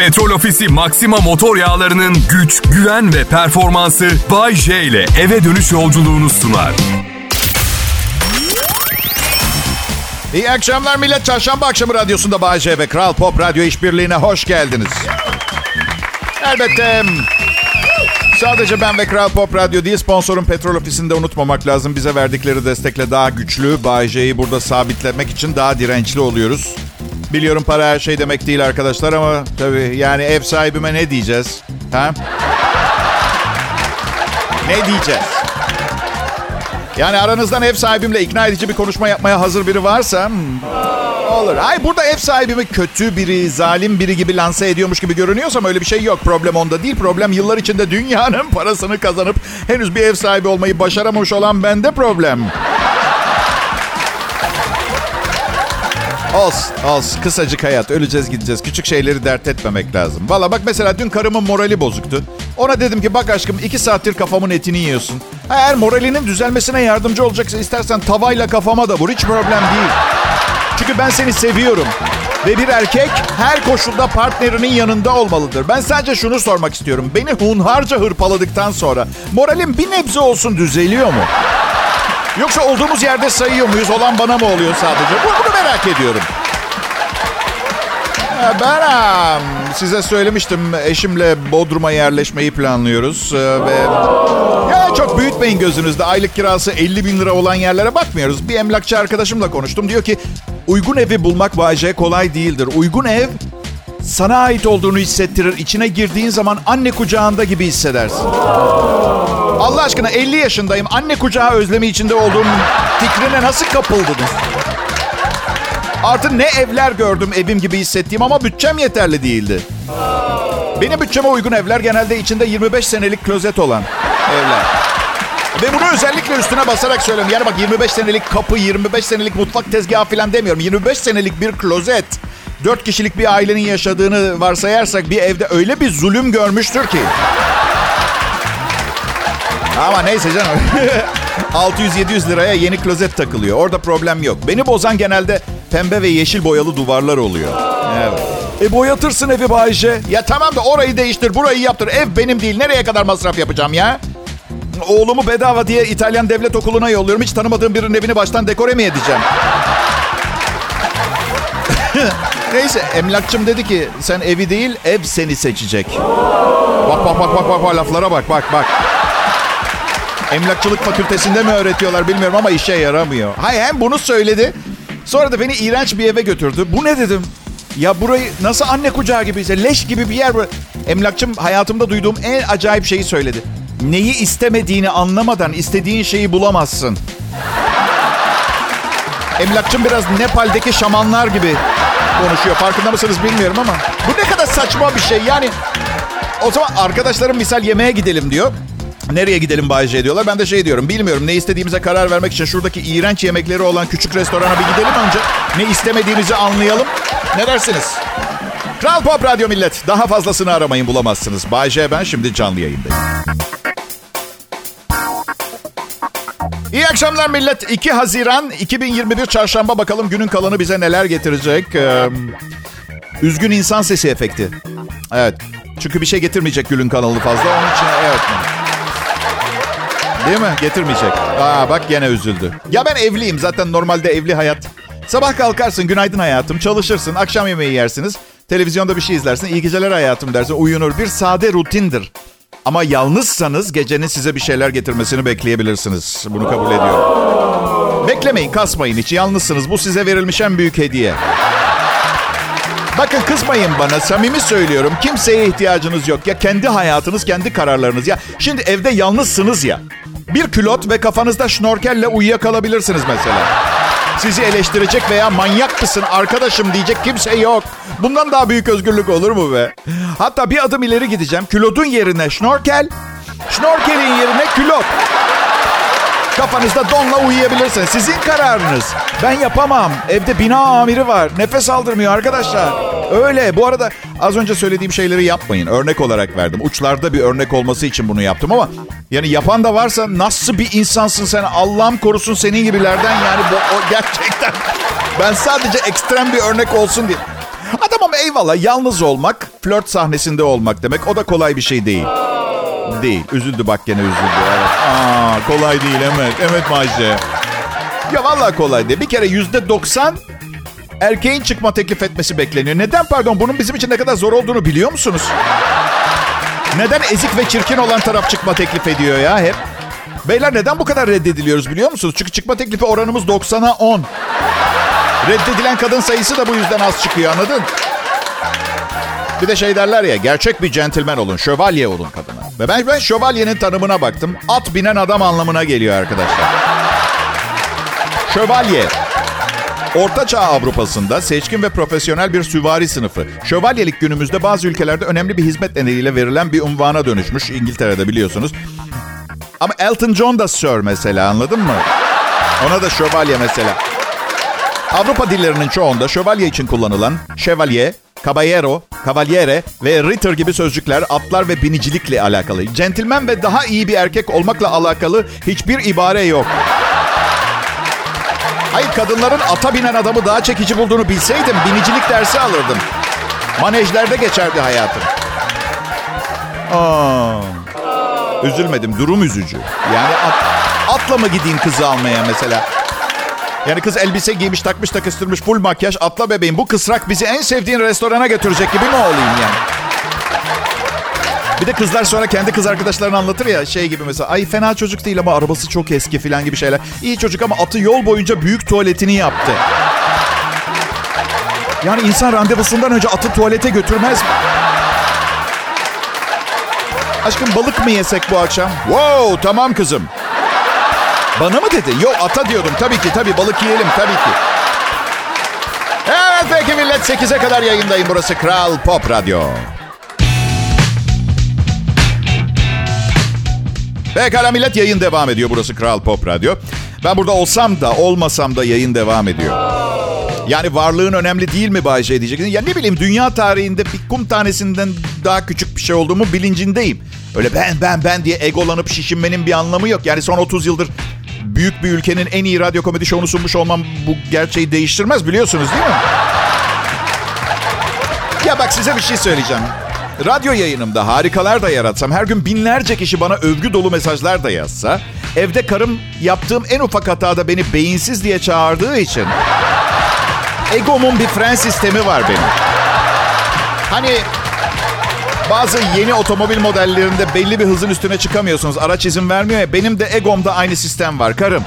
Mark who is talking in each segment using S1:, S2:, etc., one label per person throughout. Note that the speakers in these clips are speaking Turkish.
S1: Petrol Ofisi Maxima motor yağlarının güç, güven ve performansı Bay J ile eve dönüş yolculuğunu sunar.
S2: İyi akşamlar millet. Çarşamba akşamı radyosunda Bay J ve Kral Pop Radyo işbirliğine hoş geldiniz. Elbette sadece ben ve Kral Pop Radyo değil sponsorun Petrol Ofisi'nde unutmamak lazım. Bize verdikleri destekle daha güçlü, Bay J'yi burada sabitlemek için daha dirençli oluyoruz. Biliyorum para her şey demek değil arkadaşlar ama tabii yani ev sahibime ne diyeceğiz? Ha? Ne diyeceğiz? Yani aranızdan ev sahibimle ikna edici bir konuşma yapmaya hazır biri varsa hmm, olur. Ay burada ev sahibimi kötü biri, zalim biri gibi lanse ediyormuş gibi görünüyorsam öyle bir şey yok. Problem onda değil. Problem yıllar içinde dünyanın parasını kazanıp henüz bir ev sahibi olmayı başaramamış olan bende problem. Olsun, olsun. Kısacık hayat. Öleceğiz gideceğiz. Küçük şeyleri dert etmemek lazım. Valla bak mesela dün karımın morali bozuktu. Ona dedim ki bak aşkım iki saattir kafamın etini yiyorsun. Eğer moralinin düzelmesine yardımcı olacaksa istersen tavayla kafama da vur. Hiç problem değil. Çünkü ben seni seviyorum. Ve bir erkek her koşulda partnerinin yanında olmalıdır. Ben sadece şunu sormak istiyorum. Beni hunharca hırpaladıktan sonra moralim bir nebze olsun düzeliyor mu? Yoksa olduğumuz yerde sayıyor muyuz? Olan bana mı oluyor sadece? Bunu merak ediyorum. Ben size söylemiştim eşimle Bodrum'a yerleşmeyi planlıyoruz ve ya çok büyütmeyin gözünüzde aylık kirası 50 bin lira olan yerlere bakmıyoruz. Bir emlakçı arkadaşımla konuştum diyor ki uygun evi bulmak Bayce kolay değildir. Uygun ev sana ait olduğunu hissettirir. İçine girdiğin zaman anne kucağında gibi hissedersin. Allah aşkına 50 yaşındayım. Anne kucağı özlemi içinde olduğum fikrine nasıl kapıldınız? Artı ne evler gördüm evim gibi hissettiğim ama bütçem yeterli değildi. Benim bütçeme uygun evler genelde içinde 25 senelik klozet olan evler. Ve bunu özellikle üstüne basarak söylüyorum. Yani bak 25 senelik kapı, 25 senelik mutfak tezgahı falan demiyorum. 25 senelik bir klozet. 4 kişilik bir ailenin yaşadığını varsayarsak bir evde öyle bir zulüm görmüştür ki. Ama neyse canım. 600-700 liraya yeni klozet takılıyor. Orada problem yok. Beni bozan genelde pembe ve yeşil boyalı duvarlar oluyor. Evet. E boyatırsın evi Bayşe. Ya tamam da orayı değiştir, burayı yaptır. Ev benim değil. Nereye kadar masraf yapacağım ya? Oğlumu bedava diye İtalyan devlet okuluna yolluyorum. Hiç tanımadığım birinin evini baştan dekore mi edeceğim? Neyse emlakçım dedi ki sen evi değil ev seni seçecek. Bak bak bak bak bak, bak laflara bak bak bak. Emlakçılık fakültesinde mi öğretiyorlar bilmiyorum ama işe yaramıyor. Hay hem bunu söyledi. Sonra da beni iğrenç bir eve götürdü. Bu ne dedim? Ya burayı nasıl anne kucağı gibiyse leş gibi bir yer. Emlakçım hayatımda duyduğum en acayip şeyi söyledi. Neyi istemediğini anlamadan istediğin şeyi bulamazsın. Emlakçım biraz Nepal'deki şamanlar gibi konuşuyor. Farkında mısınız bilmiyorum ama. Bu ne kadar saçma bir şey. Yani o zaman arkadaşlarım misal yemeğe gidelim diyor. Nereye gidelim Bayce diyorlar. Ben de şey diyorum. Bilmiyorum ne istediğimize karar vermek için şuradaki iğrenç yemekleri olan küçük restorana bir gidelim önce. Ne istemediğimizi anlayalım. Ne dersiniz? Kral Pop Radyo millet. Daha fazlasını aramayın bulamazsınız. Bayce ben şimdi canlı yayındayım. İyi akşamlar millet. 2 Haziran 2021 Çarşamba bakalım günün kalanı bize neler getirecek. Ee, üzgün insan sesi efekti. Evet. Çünkü bir şey getirmeyecek günün kanalı fazla. Onun için evet. Değil mi? Getirmeyecek. Aa bak gene üzüldü. Ya ben evliyim. Zaten normalde evli hayat. Sabah kalkarsın günaydın hayatım. Çalışırsın. Akşam yemeği yersiniz. Televizyonda bir şey izlersin. İyi geceler hayatım dersin. Uyunur. Bir sade rutindir. Ama yalnızsanız gecenin size bir şeyler getirmesini bekleyebilirsiniz. Bunu kabul ediyorum. Beklemeyin, kasmayın hiç. Yalnızsınız. Bu size verilmiş en büyük hediye. Bakın kızmayın bana. Samimi söylüyorum. Kimseye ihtiyacınız yok. Ya kendi hayatınız, kendi kararlarınız. Ya şimdi evde yalnızsınız ya. Bir külot ve kafanızda şnorkelle uyuyakalabilirsiniz mesela. Sizi eleştirecek veya manyak mısın arkadaşım diyecek kimse yok. Bundan daha büyük özgürlük olur mu be? Hatta bir adım ileri gideceğim. Külotun yerine şnorkel, şnorkelin yerine külot. Kafanızda donla uyuyabilirsiniz. Sizin kararınız. Ben yapamam. Evde bina amiri var. Nefes aldırmıyor arkadaşlar. Öyle. Bu arada az önce söylediğim şeyleri yapmayın. Örnek olarak verdim. Uçlarda bir örnek olması için bunu yaptım ama yani yapan da varsa nasıl bir insansın sen? Allah'ım korusun senin gibilerden yani bu o gerçekten. Ben sadece ekstrem bir örnek olsun diye. Adamım eyvallah yalnız olmak flört sahnesinde olmak demek. O da kolay bir şey değil. Değil. Üzüldü bak gene üzüldü. Evet. Aa, kolay değil evet. Evet Majde. Ya vallahi kolay değil. Bir kere yüzde doksan erkeğin çıkma teklif etmesi bekleniyor. Neden pardon? Bunun bizim için ne kadar zor olduğunu biliyor musunuz? Neden ezik ve çirkin olan taraf çıkma teklif ediyor ya hep? Beyler neden bu kadar reddediliyoruz biliyor musunuz? Çünkü çıkma teklifi oranımız 90'a 10. Reddedilen kadın sayısı da bu yüzden az çıkıyor anladın? Bir de şey derler ya gerçek bir centilmen olun, şövalye olun kadına. Ve ben, ben şövalyenin tanımına baktım. At binen adam anlamına geliyor arkadaşlar. Şövalye. Orta Çağ Avrupa'sında seçkin ve profesyonel bir süvari sınıfı. Şövalyelik günümüzde bazı ülkelerde önemli bir hizmet nedeniyle verilen bir unvana dönüşmüş. İngiltere'de biliyorsunuz. Ama Elton John da Sir mesela anladın mı? Ona da şövalye mesela. Avrupa dillerinin çoğunda şövalye için kullanılan şövalye, caballero, cavaliere ve ritter gibi sözcükler atlar ve binicilikle alakalı. Centilmen ve daha iyi bir erkek olmakla alakalı hiçbir ibare yok. Hayır kadınların ata binen adamı daha çekici bulduğunu bilseydim binicilik dersi alırdım. Manejlerde geçerdi hayatım. Aa, üzülmedim. Durum üzücü. Yani at, atla mı gideyim kızı almaya mesela? Yani kız elbise giymiş, takmış, takıştırmış, full makyaj. Atla bebeğim. Bu kısrak bizi en sevdiğin restorana götürecek gibi mi olayım yani? Bir de kızlar sonra kendi kız arkadaşlarına anlatır ya şey gibi mesela. Ay fena çocuk değil ama arabası çok eski falan gibi şeyler. İyi çocuk ama atı yol boyunca büyük tuvaletini yaptı. Yani insan randevusundan önce atı tuvalete götürmez mi? Aşkım balık mı yesek bu akşam? Wow tamam kızım. Bana mı dedin? Yok ata diyordum. Tabii ki tabii balık yiyelim tabii ki. Evet peki millet 8'e kadar yayındayım. Burası Kral Pop Radyo. Pekala millet yayın devam ediyor. Burası Kral Pop Radyo. Ben burada olsam da olmasam da yayın devam ediyor. Yani varlığın önemli değil mi Bay J diyeceksiniz. Ya ne bileyim dünya tarihinde bir kum tanesinden daha küçük bir şey olduğumu bilincindeyim. Öyle ben ben ben diye egolanıp şişinmenin bir anlamı yok. Yani son 30 yıldır büyük bir ülkenin en iyi radyo komedi şovunu sunmuş olmam bu gerçeği değiştirmez biliyorsunuz değil mi? Ya bak size bir şey söyleyeceğim. Radyo yayınımda harikalar da yaratsam, her gün binlerce kişi bana övgü dolu mesajlar da yazsa, evde karım yaptığım en ufak hatada beni beyinsiz diye çağırdığı için egomun bir fren sistemi var benim. Hani bazı yeni otomobil modellerinde belli bir hızın üstüne çıkamıyorsunuz. Araç izin vermiyor ya. Benim de egomda aynı sistem var karım.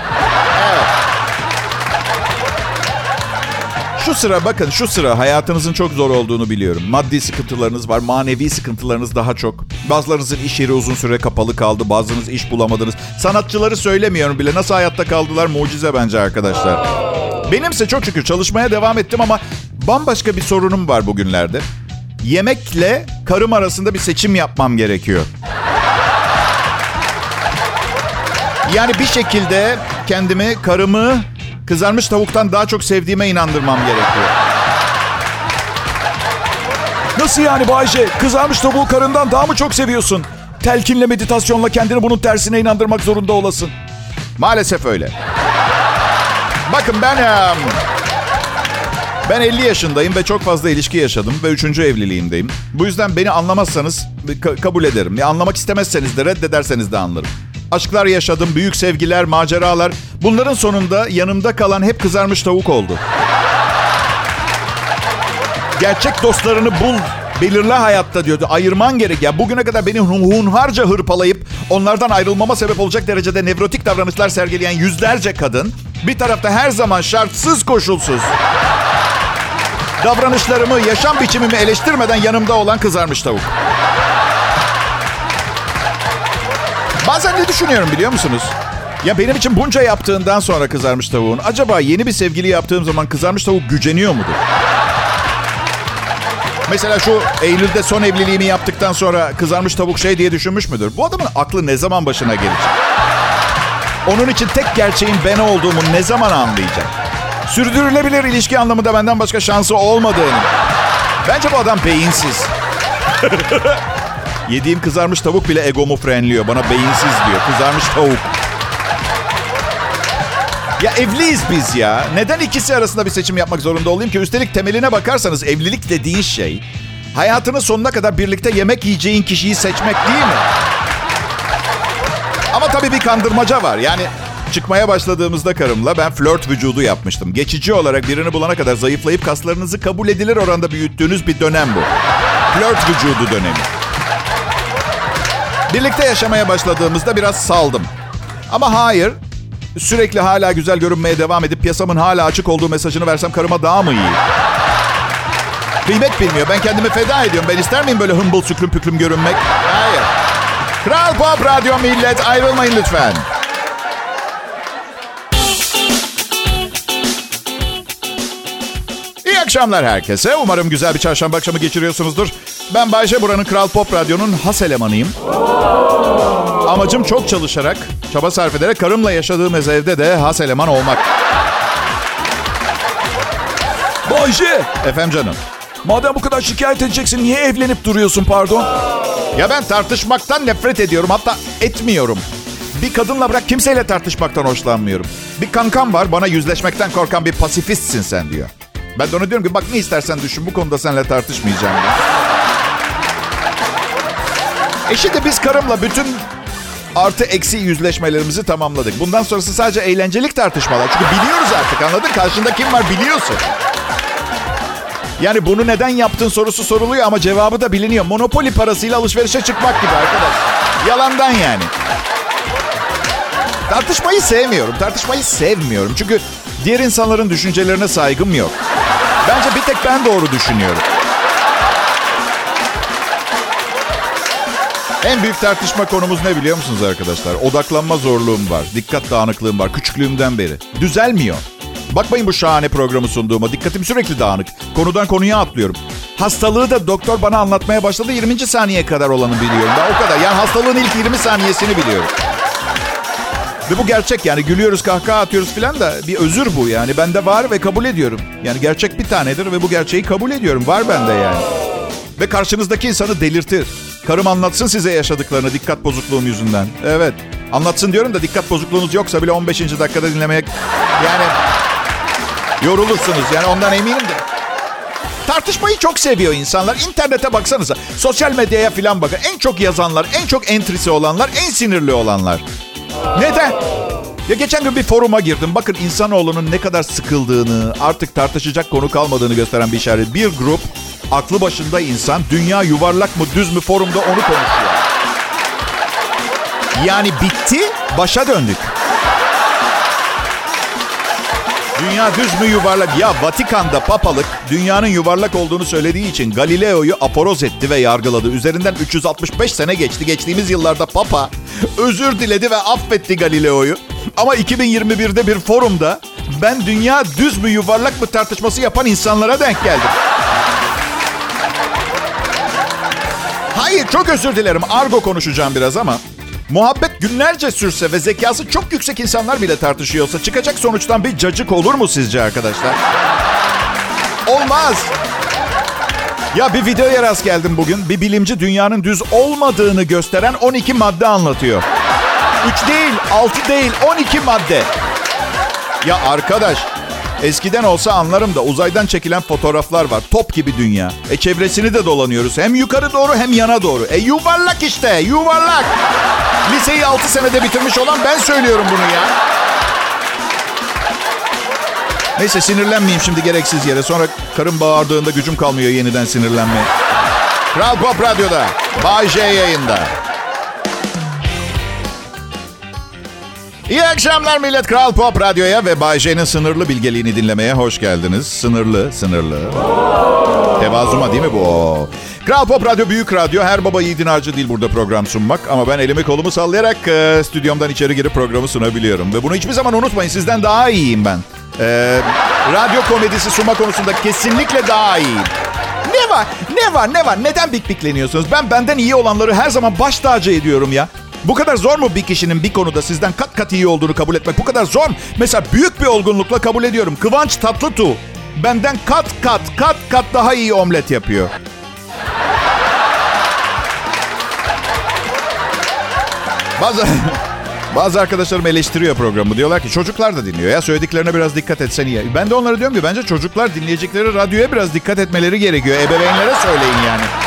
S2: Şu sıra bakın şu sıra hayatınızın çok zor olduğunu biliyorum. Maddi sıkıntılarınız var, manevi sıkıntılarınız daha çok. Bazılarınızın iş yeri uzun süre kapalı kaldı, bazılarınız iş bulamadınız. Sanatçıları söylemiyorum bile. Nasıl hayatta kaldılar mucize bence arkadaşlar. Benimse çok şükür çalışmaya devam ettim ama bambaşka bir sorunum var bugünlerde. Yemekle karım arasında bir seçim yapmam gerekiyor. Yani bir şekilde kendimi, karımı kızarmış tavuktan daha çok sevdiğime inandırmam gerekiyor. Nasıl yani Bayce? Kızarmış tavuğu karından daha mı çok seviyorsun? Telkinle meditasyonla kendini bunun tersine inandırmak zorunda olasın. Maalesef öyle. Bakın ben... em, Ben 50 yaşındayım ve çok fazla ilişki yaşadım ve 3. evliliğimdeyim. Bu yüzden beni anlamazsanız ka- kabul ederim. Ya anlamak istemezseniz de reddederseniz de anlarım. Aşklar yaşadım, büyük sevgiler, maceralar. Bunların sonunda yanımda kalan hep kızarmış tavuk oldu. Gerçek dostlarını bul, belirle hayatta diyordu. Ayırman gerek ya. Bugüne kadar beni hun- hunharca hırpalayıp onlardan ayrılmama sebep olacak derecede nevrotik davranışlar sergileyen yüzlerce kadın bir tarafta her zaman şartsız koşulsuz davranışlarımı, yaşam biçimimi eleştirmeden yanımda olan kızarmış tavuk. Bazen ne düşünüyorum biliyor musunuz? Ya benim için bunca yaptığından sonra kızarmış tavuğun acaba yeni bir sevgili yaptığım zaman kızarmış tavuk güceniyor mudur? Mesela şu Eylül'de son evliliğimi yaptıktan sonra kızarmış tavuk şey diye düşünmüş müdür? Bu adamın aklı ne zaman başına gelecek? Onun için tek gerçeğin ben olduğumu ne zaman anlayacak? Sürdürülebilir ilişki anlamında benden başka şansı olmadığını. Bence bu adam beyinsiz. Yediğim kızarmış tavuk bile egomu frenliyor. Bana beyinsiz diyor. Kızarmış tavuk. Ya evliyiz biz ya. Neden ikisi arasında bir seçim yapmak zorunda olayım ki? Üstelik temeline bakarsanız evlilik dediğin şey hayatının sonuna kadar birlikte yemek yiyeceğin kişiyi seçmek değil mi? Ama tabii bir kandırmaca var. Yani çıkmaya başladığımızda karımla ben flört vücudu yapmıştım. Geçici olarak birini bulana kadar zayıflayıp kaslarınızı kabul edilir oranda büyüttüğünüz bir dönem bu. Flört vücudu dönemi. Birlikte yaşamaya başladığımızda biraz saldım. Ama hayır, sürekli hala güzel görünmeye devam edip piyasamın hala açık olduğu mesajını versem karıma daha mı iyi? Kıymet bilmiyor. Ben kendimi feda ediyorum. Ben ister miyim böyle hımbıl süklüm püklüm görünmek? Hayır. Kral Pop Radyo millet ayrılmayın lütfen. Akşamlar herkese. Umarım güzel bir çarşamba akşamı geçiriyorsunuzdur. Ben Bayce buranın Kral Pop Radyo'nun has elemanıyım. Amacım çok çalışarak, çaba sarf ederek karımla yaşadığımız evde de has eleman olmak.
S3: Bayce,
S2: Efendim canım.
S3: madem bu kadar şikayet edeceksin niye evlenip duruyorsun pardon?
S2: Ya ben tartışmaktan nefret ediyorum. Hatta etmiyorum. Bir kadınla bırak kimseyle tartışmaktan hoşlanmıyorum. Bir kankam var bana yüzleşmekten korkan bir pasifistsin sen diyor. Ben de ona diyorum ki bak ne istersen düşün bu konuda seninle tartışmayacağım. E şimdi biz karımla bütün artı eksi yüzleşmelerimizi tamamladık. Bundan sonrası sadece eğlencelik tartışmalar. Çünkü biliyoruz artık anladın? Karşında kim var biliyorsun. Yani bunu neden yaptın sorusu soruluyor ama cevabı da biliniyor. Monopoli parasıyla alışverişe çıkmak gibi arkadaş. Yalandan yani. Tartışmayı sevmiyorum. Tartışmayı sevmiyorum. Çünkü diğer insanların düşüncelerine saygım yok. Bence bir tek ben doğru düşünüyorum. En büyük tartışma konumuz ne biliyor musunuz arkadaşlar? Odaklanma zorluğum var. Dikkat dağınıklığım var. Küçüklüğümden beri. Düzelmiyor. Bakmayın bu şahane programı sunduğuma. Dikkatim sürekli dağınık. Konudan konuya atlıyorum. Hastalığı da doktor bana anlatmaya başladı. 20. saniye kadar olanı biliyorum. Ben o kadar. Yani hastalığın ilk 20 saniyesini biliyorum. Ve bu gerçek yani gülüyoruz kahkaha atıyoruz filan da bir özür bu yani. Bende var ve kabul ediyorum. Yani gerçek bir tanedir ve bu gerçeği kabul ediyorum. Var bende yani. Ve karşınızdaki insanı delirtir. Karım anlatsın size yaşadıklarını dikkat bozukluğum yüzünden. Evet. Anlatsın diyorum da dikkat bozukluğunuz yoksa bile 15. dakikada dinlemeye yani yorulursunuz. Yani ondan eminim de. Tartışmayı çok seviyor insanlar. İnternete baksanıza. Sosyal medyaya falan bakın. En çok yazanlar, en çok entrisi olanlar, en sinirli olanlar. Neden? Ya geçen gün bir foruma girdim. Bakın insanoğlunun ne kadar sıkıldığını, artık tartışacak konu kalmadığını gösteren bir işaret. Bir grup aklı başında insan dünya yuvarlak mı düz mü forumda onu konuşuyor. Yani bitti, başa döndük. Dünya düz mü yuvarlak? Ya Vatikan'da papalık dünyanın yuvarlak olduğunu söylediği için Galileo'yu aporoz etti ve yargıladı. Üzerinden 365 sene geçti. Geçtiğimiz yıllarda papa özür diledi ve affetti Galileo'yu. Ama 2021'de bir forumda ben dünya düz mü yuvarlak mı tartışması yapan insanlara denk geldim. Hayır çok özür dilerim. Argo konuşacağım biraz ama. Muhabbet günlerce sürse ve zekası çok yüksek insanlar bile tartışıyorsa çıkacak sonuçtan bir cacık olur mu sizce arkadaşlar? Olmaz. Ya bir videoya rast geldim bugün. Bir bilimci dünyanın düz olmadığını gösteren 12 madde anlatıyor. 3 değil, 6 değil, 12 madde. Ya arkadaş, eskiden olsa anlarım da uzaydan çekilen fotoğraflar var. Top gibi dünya. E çevresini de dolanıyoruz. Hem yukarı doğru hem yana doğru. E yuvarlak işte, yuvarlak. Liseyi 6 senede bitirmiş olan ben söylüyorum bunu ya. Neyse sinirlenmeyeyim şimdi gereksiz yere. Sonra karım bağırdığında gücüm kalmıyor yeniden sinirlenmeye. Kral Pop Radyo'da. Bay J yayında. İyi akşamlar millet. Kral Pop Radyo'ya ve Bay J'nin sınırlı bilgeliğini dinlemeye hoş geldiniz. Sınırlı, sınırlı. Tevazuma değil mi bu? Kral Pop Radyo Büyük Radyo. Her baba yiğidin harcı değil burada program sunmak. Ama ben elimi kolumu sallayarak e, stüdyomdan içeri girip programı sunabiliyorum. Ve bunu hiçbir zaman unutmayın. Sizden daha iyiyim ben. E, radyo komedisi sunma konusunda kesinlikle daha iyiyim. Ne var? Ne var? Ne var? Neden bik bikleniyorsunuz? Ben benden iyi olanları her zaman baş tacı ediyorum ya. Bu kadar zor mu bir kişinin bir konuda sizden kat kat iyi olduğunu kabul etmek? Bu kadar zor mu? Mesela büyük bir olgunlukla kabul ediyorum. Kıvanç Tatlıtuğ benden kat kat kat kat daha iyi omlet yapıyor. Bazen Bazı arkadaşlarım eleştiriyor programı. Diyorlar ki çocuklar da dinliyor ya. Söylediklerine biraz dikkat etsen iyi. Ben de onlara diyorum ki bence çocuklar dinleyecekleri radyoya biraz dikkat etmeleri gerekiyor. Ebeveynlere söyleyin yani.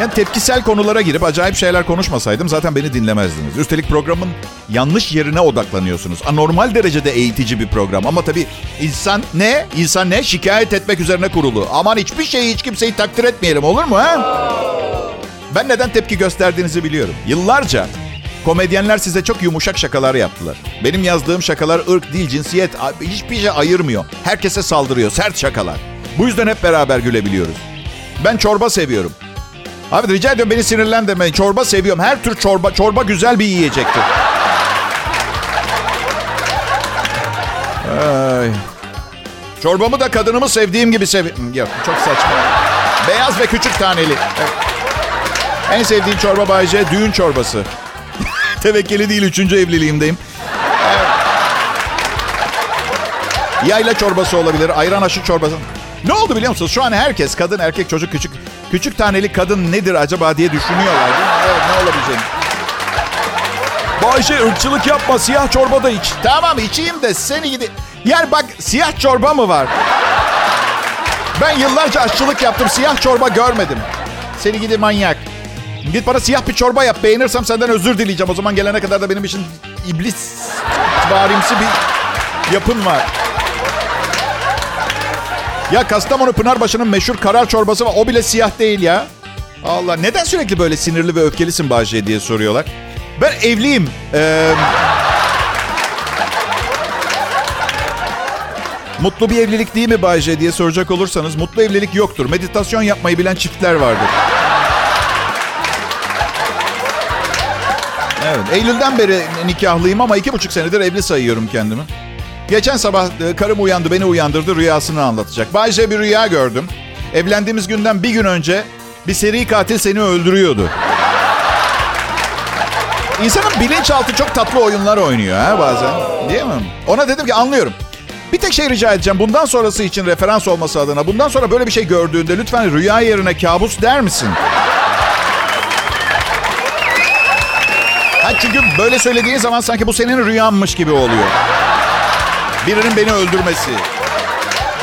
S2: Yani tepkisel konulara girip acayip şeyler konuşmasaydım zaten beni dinlemezdiniz. Üstelik programın yanlış yerine odaklanıyorsunuz. Anormal derecede eğitici bir program. Ama tabii insan ne? İnsan ne? Şikayet etmek üzerine kurulu. Aman hiçbir şeyi hiç kimseyi takdir etmeyelim olur mu ha? Ben neden tepki gösterdiğinizi biliyorum. Yıllarca komedyenler size çok yumuşak şakalar yaptılar. Benim yazdığım şakalar ırk, dil, cinsiyet hiçbir şey ayırmıyor. Herkese saldırıyor. Sert şakalar. Bu yüzden hep beraber gülebiliyoruz. Ben çorba seviyorum. Abi rica ediyorum beni sinirlendirmeyin. Çorba seviyorum. Her tür çorba. Çorba güzel bir yiyecektir. Ay. Çorbamı da kadınımı sevdiğim gibi sev... Yok çok saçma. Beyaz ve küçük taneli. En sevdiğim çorba Bayce düğün çorbası. Tevekkeli değil üçüncü evliliğimdeyim. Yayla çorbası olabilir. Ayran aşı çorbası. Ne oldu biliyor musunuz? Şu an herkes kadın, erkek, çocuk, küçük küçük taneli kadın nedir acaba diye düşünüyorlar. Değil mi? Evet ne olabileceğini.
S3: Bayşe ırkçılık yapma siyah çorba da iç.
S2: Tamam içeyim de seni gidi. Yani bak siyah çorba mı var? Ben yıllarca aşçılık yaptım. Siyah çorba görmedim. Seni gidi manyak. Git bana siyah bir çorba yap. Beğenirsem senden özür dileyeceğim. O zaman gelene kadar da benim için iblis varimsi bir yapın var. Ya Kastamonu Pınarbaşı'nın meşhur karar çorbası var. O bile siyah değil ya. Allah neden sürekli böyle sinirli ve öfkelisin Bahçe diye soruyorlar. Ben evliyim. Ee, mutlu bir evlilik değil mi Bayce diye soracak olursanız mutlu evlilik yoktur. Meditasyon yapmayı bilen çiftler vardır. Evet, Eylül'den beri nikahlıyım ama iki buçuk senedir evli sayıyorum kendimi. Geçen sabah e, karım uyandı, beni uyandırdı, rüyasını anlatacak. Bayce bir rüya gördüm. Evlendiğimiz günden bir gün önce bir seri katil seni öldürüyordu. İnsanın bilinçaltı çok tatlı oyunlar oynuyor ha bazen. Değil mi? Ona dedim ki anlıyorum. Bir tek şey rica edeceğim. Bundan sonrası için referans olması adına. Bundan sonra böyle bir şey gördüğünde lütfen rüya yerine kabus der misin? Ha çünkü böyle söylediğin zaman sanki bu senin rüyanmış gibi oluyor. Birinin beni öldürmesi.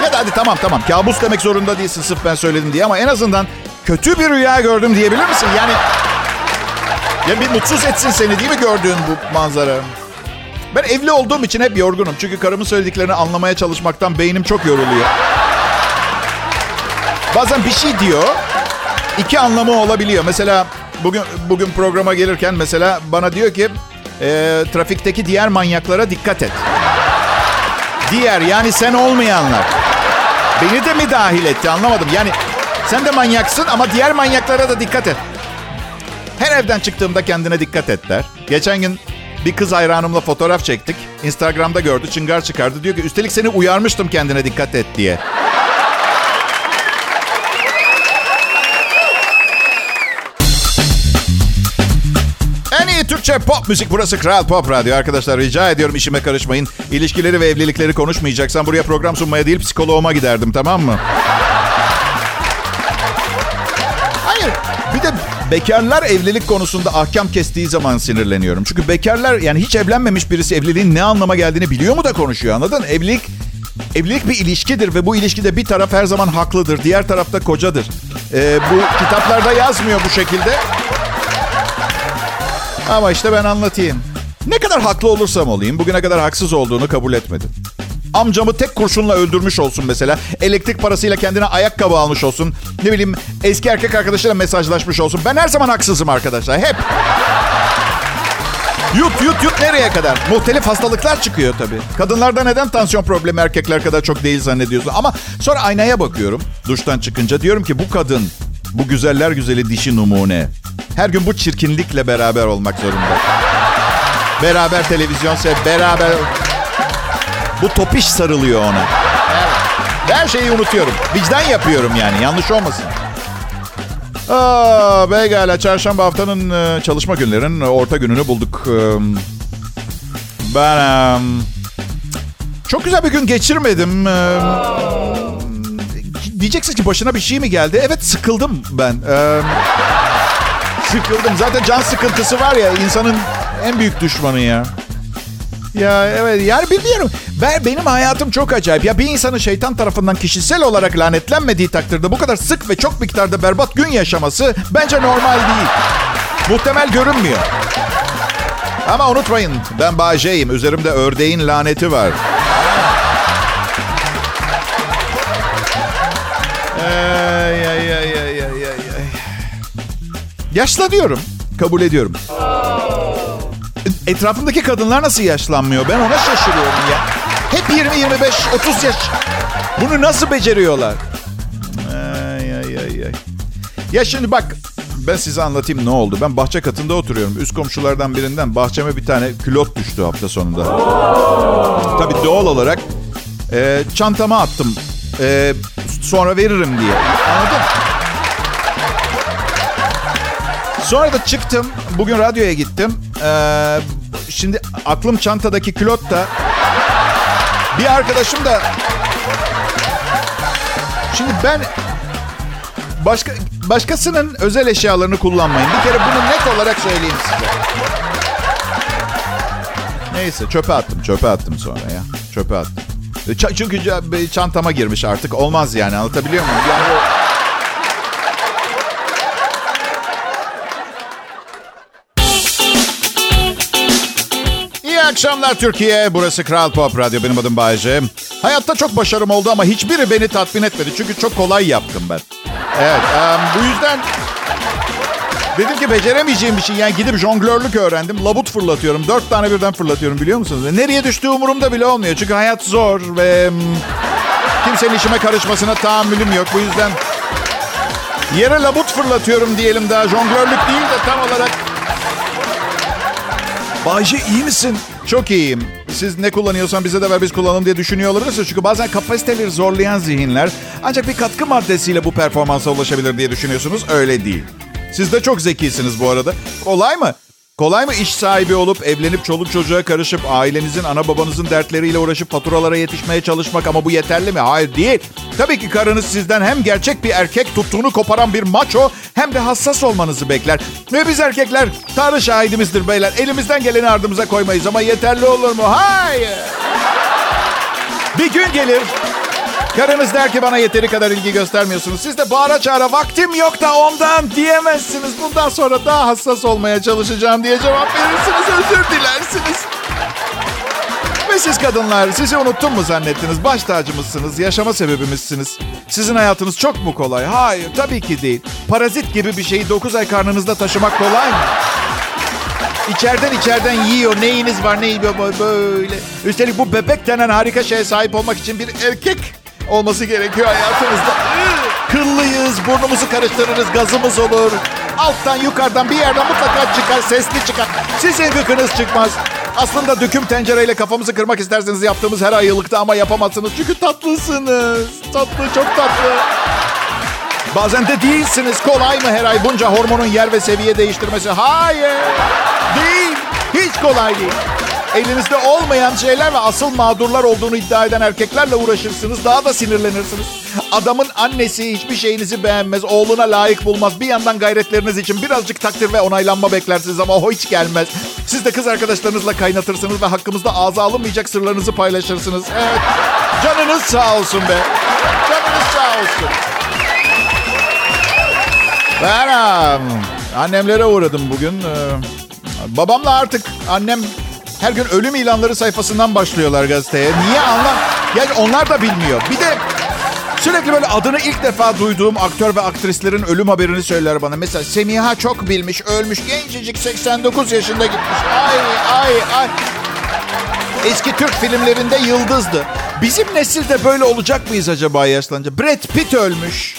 S2: Ya da hadi tamam tamam kabus demek zorunda değilsin sırf ben söyledim diye ama en azından kötü bir rüya gördüm diyebilir misin? Yani ya bir mutsuz etsin seni değil mi gördüğün bu manzara? Ben evli olduğum için hep yorgunum. Çünkü karımın söylediklerini anlamaya çalışmaktan beynim çok yoruluyor. Bazen bir şey diyor, iki anlamı olabiliyor. Mesela bugün bugün programa gelirken mesela bana diyor ki e, trafikteki diğer manyaklara dikkat et. Diğer yani sen olmayanlar. Beni de mi dahil etti anlamadım. Yani sen de manyaksın ama diğer manyaklara da dikkat et. Her evden çıktığımda kendine dikkat et der. Geçen gün bir kız hayranımla fotoğraf çektik. Instagram'da gördü, çıngar çıkardı. Diyor ki üstelik seni uyarmıştım kendine dikkat et diye. Türkçe pop müzik burası Kral Pop Radyo. Arkadaşlar rica ediyorum işime karışmayın. İlişkileri ve evlilikleri konuşmayacaksan buraya program sunmaya değil psikoloğuma giderdim tamam mı? Hayır. Bir de bekarlar evlilik konusunda ahkam kestiği zaman sinirleniyorum. Çünkü bekarlar yani hiç evlenmemiş birisi evliliğin ne anlama geldiğini biliyor mu da konuşuyor anladın? Evlilik evlilik bir ilişkidir ve bu ilişkide bir taraf her zaman haklıdır. Diğer tarafta kocadır. Ee, bu kitaplarda yazmıyor bu şekilde. Ama işte ben anlatayım. Ne kadar haklı olursam olayım bugüne kadar haksız olduğunu kabul etmedim. Amcamı tek kurşunla öldürmüş olsun mesela. Elektrik parasıyla kendine ayakkabı almış olsun. Ne bileyim eski erkek arkadaşıyla mesajlaşmış olsun. Ben her zaman haksızım arkadaşlar. Hep. Yut yut yut nereye kadar? Muhtelif hastalıklar çıkıyor tabii. Kadınlarda neden tansiyon problemi erkekler kadar çok değil zannediyorsun? Ama sonra aynaya bakıyorum. Duştan çıkınca diyorum ki bu kadın, bu güzeller güzeli dişi numune. Her gün bu çirkinlikle beraber olmak zorunda. Beraber televizyon sev, beraber... Bu topiş sarılıyor ona. Her şeyi unutuyorum. Vicdan yapıyorum yani. Yanlış olmasın. Aa, Pekala. Çarşamba haftanın e, çalışma günlerinin orta gününü bulduk. Ben çok güzel bir gün geçirmedim. Ee, Diyeceksiniz ki başına bir şey mi geldi? Evet sıkıldım ben. Ee, Sıkıldım. Zaten can sıkıntısı var ya insanın en büyük düşmanı ya. Ya evet yani bilmiyorum. Ben, benim hayatım çok acayip. Ya bir insanın şeytan tarafından kişisel olarak lanetlenmediği takdirde bu kadar sık ve çok miktarda berbat gün yaşaması bence normal değil. Muhtemel görünmüyor. Ama unutmayın ben Bayce'yim. Üzerimde ördeğin laneti var. Yaşlanıyorum. Kabul ediyorum. Etrafımdaki kadınlar nasıl yaşlanmıyor? Ben ona şaşırıyorum ya. Hep 20, 25, 30 yaş. Bunu nasıl beceriyorlar? Ay, ay, ay, ay. Ya şimdi bak ben size anlatayım ne oldu. Ben bahçe katında oturuyorum. Üst komşulardan birinden bahçeme bir tane külot düştü hafta sonunda. Tabii doğal olarak e, çantama attım. E, sonra veririm diye. Anladın? Sonra da çıktım. Bugün radyoya gittim. Ee, şimdi aklım çantadaki külotta. Bir arkadaşım da... Şimdi ben başka başkasının özel eşyalarını kullanmayın. Bir kere bunu net olarak söyleyeyim size. Neyse çöpe attım. Çöpe attım sonra ya. Çöpe attım. Ç- çünkü çantama girmiş artık. Olmaz yani anlatabiliyor muyum? Yani. Akşamlar Türkiye. Burası Kral Pop Radyo. Benim adım Bayece. Hayatta çok başarım oldu ama hiçbiri beni tatmin etmedi. Çünkü çok kolay yaptım ben. Evet. Um, bu yüzden dedim ki beceremeyeceğim bir şey. Yani gidip jonglörlük öğrendim. Labut fırlatıyorum. Dört tane birden fırlatıyorum biliyor musunuz? Nereye düştüğü umurumda bile olmuyor. Çünkü hayat zor ve kimsenin işime karışmasına tahammülüm yok. Bu yüzden yere labut fırlatıyorum diyelim daha. Jonglörlük değil de tam olarak
S3: Bayce iyi misin?
S2: Çok iyiyim. Siz ne kullanıyorsan bize de ver biz kullanalım diye düşünüyor olabilirsiniz. Çünkü bazen kapasiteleri zorlayan zihinler ancak bir katkı maddesiyle bu performansa ulaşabilir diye düşünüyorsunuz. Öyle değil. Siz de çok zekisiniz bu arada. Kolay mı? Kolay mı iş sahibi olup evlenip çoluk çocuğa karışıp ailenizin ana babanızın dertleriyle uğraşıp faturalara yetişmeye çalışmak ama bu yeterli mi? Hayır değil. Tabii ki karınız sizden hem gerçek bir erkek tuttuğunu koparan bir maço hem de hassas olmanızı bekler. Ve biz erkekler Tanrı şahidimizdir beyler. Elimizden geleni ardımıza koymayız ama yeterli olur mu? Hayır. Bir gün gelir Karınız der ki bana yeteri kadar ilgi göstermiyorsunuz. Siz de bağıra çağıra vaktim yok da ondan diyemezsiniz. Bundan sonra daha hassas olmaya çalışacağım diye cevap verirsiniz. Özür dilersiniz. Ve siz kadınlar sizi unuttum mu zannettiniz? Baş tacımızsınız, yaşama sebebimizsiniz. Sizin hayatınız çok mu kolay? Hayır tabii ki değil. Parazit gibi bir şeyi 9 ay karnınızda taşımak kolay mı? İçeriden içeriden yiyor. Neyiniz var ne yiyor böyle. Üstelik bu bebek denen harika şeye sahip olmak için bir erkek olması gerekiyor hayatımızda. Kıllıyız, burnumuzu karıştırırız, gazımız olur. Alttan yukarıdan bir yerden mutlaka çıkar, sesli çıkar. Sizin gıkınız çıkmaz. Aslında döküm tencereyle kafamızı kırmak isterseniz yaptığımız her ayılıkta ama yapamazsınız. Çünkü tatlısınız. Tatlı, çok tatlı. Bazen de değilsiniz. Kolay mı her ay bunca hormonun yer ve seviye değiştirmesi? Hayır. Değil. Hiç kolay değil. Elinizde olmayan şeyler ve asıl mağdurlar olduğunu iddia eden erkeklerle uğraşırsınız. Daha da sinirlenirsiniz. Adamın annesi hiçbir şeyinizi beğenmez. Oğluna layık bulmaz. Bir yandan gayretleriniz için birazcık takdir ve onaylanma beklersiniz ama o hiç gelmez. Siz de kız arkadaşlarınızla kaynatırsınız ve hakkımızda ağza alınmayacak sırlarınızı paylaşırsınız. Evet. Canınız sağ olsun be. Canınız sağ olsun. Ben annemlere uğradım bugün. Babamla artık annem her gün ölüm ilanları sayfasından başlıyorlar gazeteye. Niye anlam? Yani onlar da bilmiyor. Bir de sürekli böyle adını ilk defa duyduğum aktör ve aktrislerin ölüm haberini söyler bana. Mesela Semiha çok bilmiş, ölmüş, gencecik 89 yaşında gitmiş. Ay ay ay. Eski Türk filmlerinde yıldızdı. Bizim nesilde böyle olacak mıyız acaba yaşlanınca? Brad Pitt ölmüş.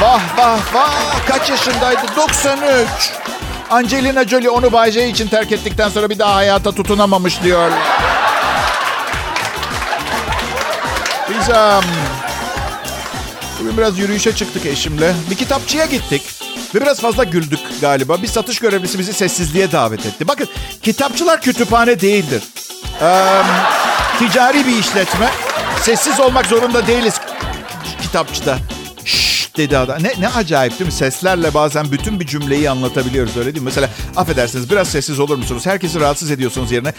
S2: Vah vah vah kaç yaşındaydı? 93. Angelina Jolie onu Bay J için terk ettikten sonra bir daha hayata tutunamamış diyorlar. Biz um, bugün biraz yürüyüşe çıktık eşimle. Bir kitapçıya gittik. Ve biraz fazla güldük galiba. Bir satış görevlisi bizi sessizliğe davet etti. Bakın kitapçılar kütüphane değildir. Um, ticari bir işletme. Sessiz olmak zorunda değiliz kitapçıda. Dedi adam. Ne, ne acayip değil mi? Seslerle bazen bütün bir cümleyi anlatabiliyoruz öyle değil mi? Mesela affedersiniz biraz sessiz olur musunuz? Herkesi rahatsız ediyorsunuz yerine.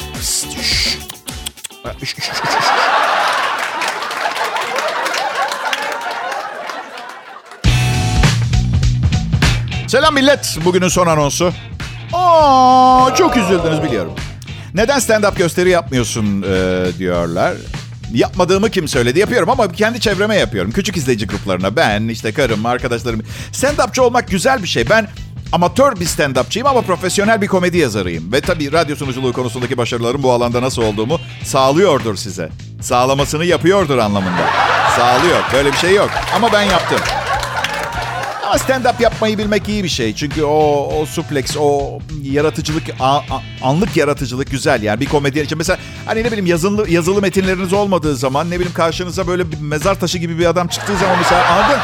S2: Selam millet. Bugünün son anonsu. Aa, çok üzüldünüz biliyorum. Neden stand-up gösteri yapmıyorsun e, diyorlar. Yapmadığımı kim söyledi? Yapıyorum ama kendi çevreme yapıyorum. Küçük izleyici gruplarına. Ben, işte karım, arkadaşlarım. Stand-upçı olmak güzel bir şey. Ben amatör bir stand-upçıyım ama profesyonel bir komedi yazarıyım. Ve tabii radyo sunuculuğu konusundaki başarılarım bu alanda nasıl olduğumu sağlıyordur size. Sağlamasını yapıyordur anlamında. Sağlıyor. Böyle bir şey yok. Ama ben yaptım. Ama stand-up yapmayı bilmek iyi bir şey. Çünkü o, o suplex, o yaratıcılık, a, a, anlık yaratıcılık güzel. Yani bir komedyen için mesela hani ne bileyim yazılı, yazılı metinleriniz olmadığı zaman ne bileyim karşınıza böyle bir mezar taşı gibi bir adam çıktığı zaman mesela anladın?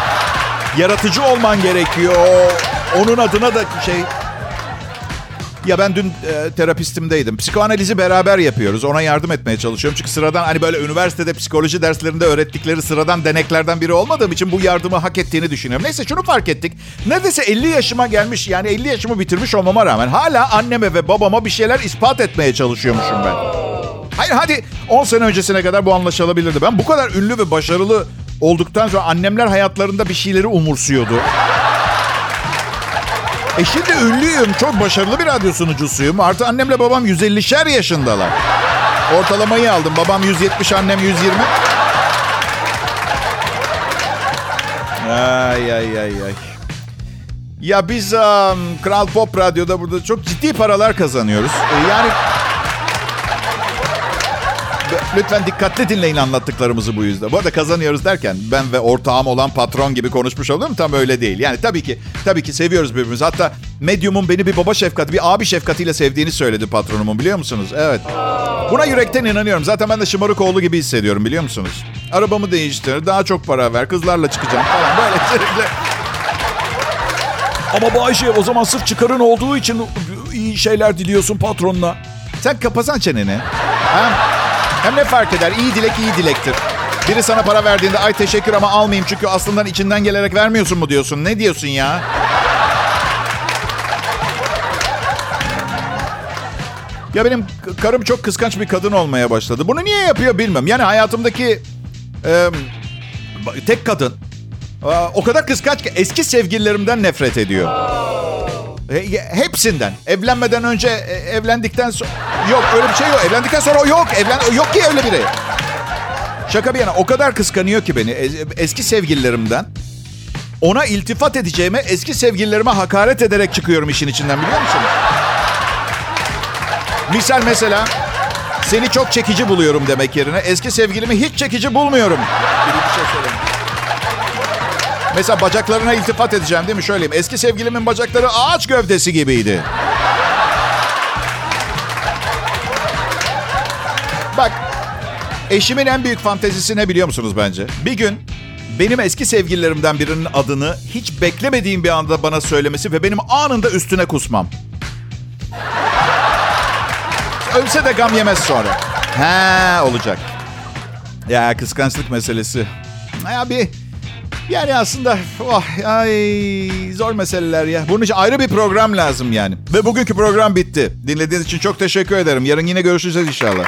S2: Yaratıcı olman gerekiyor. Onun adına da şey... Ya ben dün e, terapistimdeydim. Psikoanalizi beraber yapıyoruz. Ona yardım etmeye çalışıyorum. Çünkü sıradan hani böyle üniversitede psikoloji derslerinde öğrettikleri sıradan deneklerden biri olmadığım için bu yardımı hak ettiğini düşünüyorum. Neyse şunu fark ettik. Neredeyse 50 yaşıma gelmiş yani 50 yaşımı bitirmiş olmama rağmen hala anneme ve babama bir şeyler ispat etmeye çalışıyormuşum ben. Hayır hadi 10 sene öncesine kadar bu anlaşılabilirdi. Ben bu kadar ünlü ve başarılı olduktan sonra annemler hayatlarında bir şeyleri umursuyordu. E şimdi ünlüyüm. Çok başarılı bir radyo sunucusuyum. Artı annemle babam 150'şer yaşındalar. Ortalamayı aldım. Babam 170, annem 120. Ay ay ay ay. Ya biz um, Kral Pop Radyo'da burada çok ciddi paralar kazanıyoruz. E, yani Lütfen dikkatli dinleyin anlattıklarımızı bu yüzden. Bu arada kazanıyoruz derken ben ve ortağım olan patron gibi konuşmuş oluyorum tam öyle değil. Yani tabii ki tabii ki seviyoruz birbirimizi. Hatta medyumun beni bir baba şefkati, bir abi şefkatiyle sevdiğini söyledi patronumun biliyor musunuz? Evet. Buna yürekten inanıyorum. Zaten ben de şımarık oğlu gibi hissediyorum biliyor musunuz? Arabamı değiştir, daha çok para ver, kızlarla çıkacağım falan böyle sürekli.
S3: Ama Bayşe o zaman sırf çıkarın olduğu için iyi şeyler diliyorsun patronuna.
S2: Sen kapasan çeneni. Ha? Hem ne fark eder? İyi dilek iyi dilektir. Biri sana para verdiğinde ay teşekkür ama almayayım çünkü aslında içinden gelerek vermiyorsun mu diyorsun? Ne diyorsun ya? Ya benim karım çok kıskanç bir kadın olmaya başladı. Bunu niye yapıyor bilmem. Yani hayatımdaki e, tek kadın. O kadar kıskanç ki eski sevgililerimden nefret ediyor. Hepsinden. Evlenmeden önce, evlendikten sonra... Yok öyle bir şey yok. Evlendikten sonra yok. Evlen yok ki öyle biri. Şaka bir yana o kadar kıskanıyor ki beni eski sevgililerimden. Ona iltifat edeceğime eski sevgililerime hakaret ederek çıkıyorum işin içinden biliyor musunuz? Misal mesela seni çok çekici buluyorum demek yerine eski sevgilimi hiç çekici bulmuyorum. Bir şey söyleyeyim. Mesela bacaklarına iltifat edeceğim değil mi? Şöyleyeyim. Eski sevgilimin bacakları ağaç gövdesi gibiydi. Bak, eşimin en büyük fantezisi ne biliyor musunuz bence? Bir gün benim eski sevgililerimden birinin adını hiç beklemediğim bir anda bana söylemesi ve benim anında üstüne kusmam. Ölse de gam yemez sonra. He olacak. Ya kıskançlık meselesi. Ya bir yani aslında oh, ay, zor meseleler ya. Bunun için ayrı bir program lazım yani. Ve bugünkü program bitti. Dinlediğiniz için çok teşekkür ederim. Yarın yine görüşeceğiz inşallah.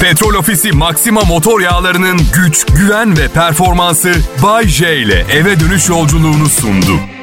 S1: Petrol Ofisi Maxima motor yağlarının güç, güven ve performansı Bay J ile eve dönüş yolculuğunu sundu.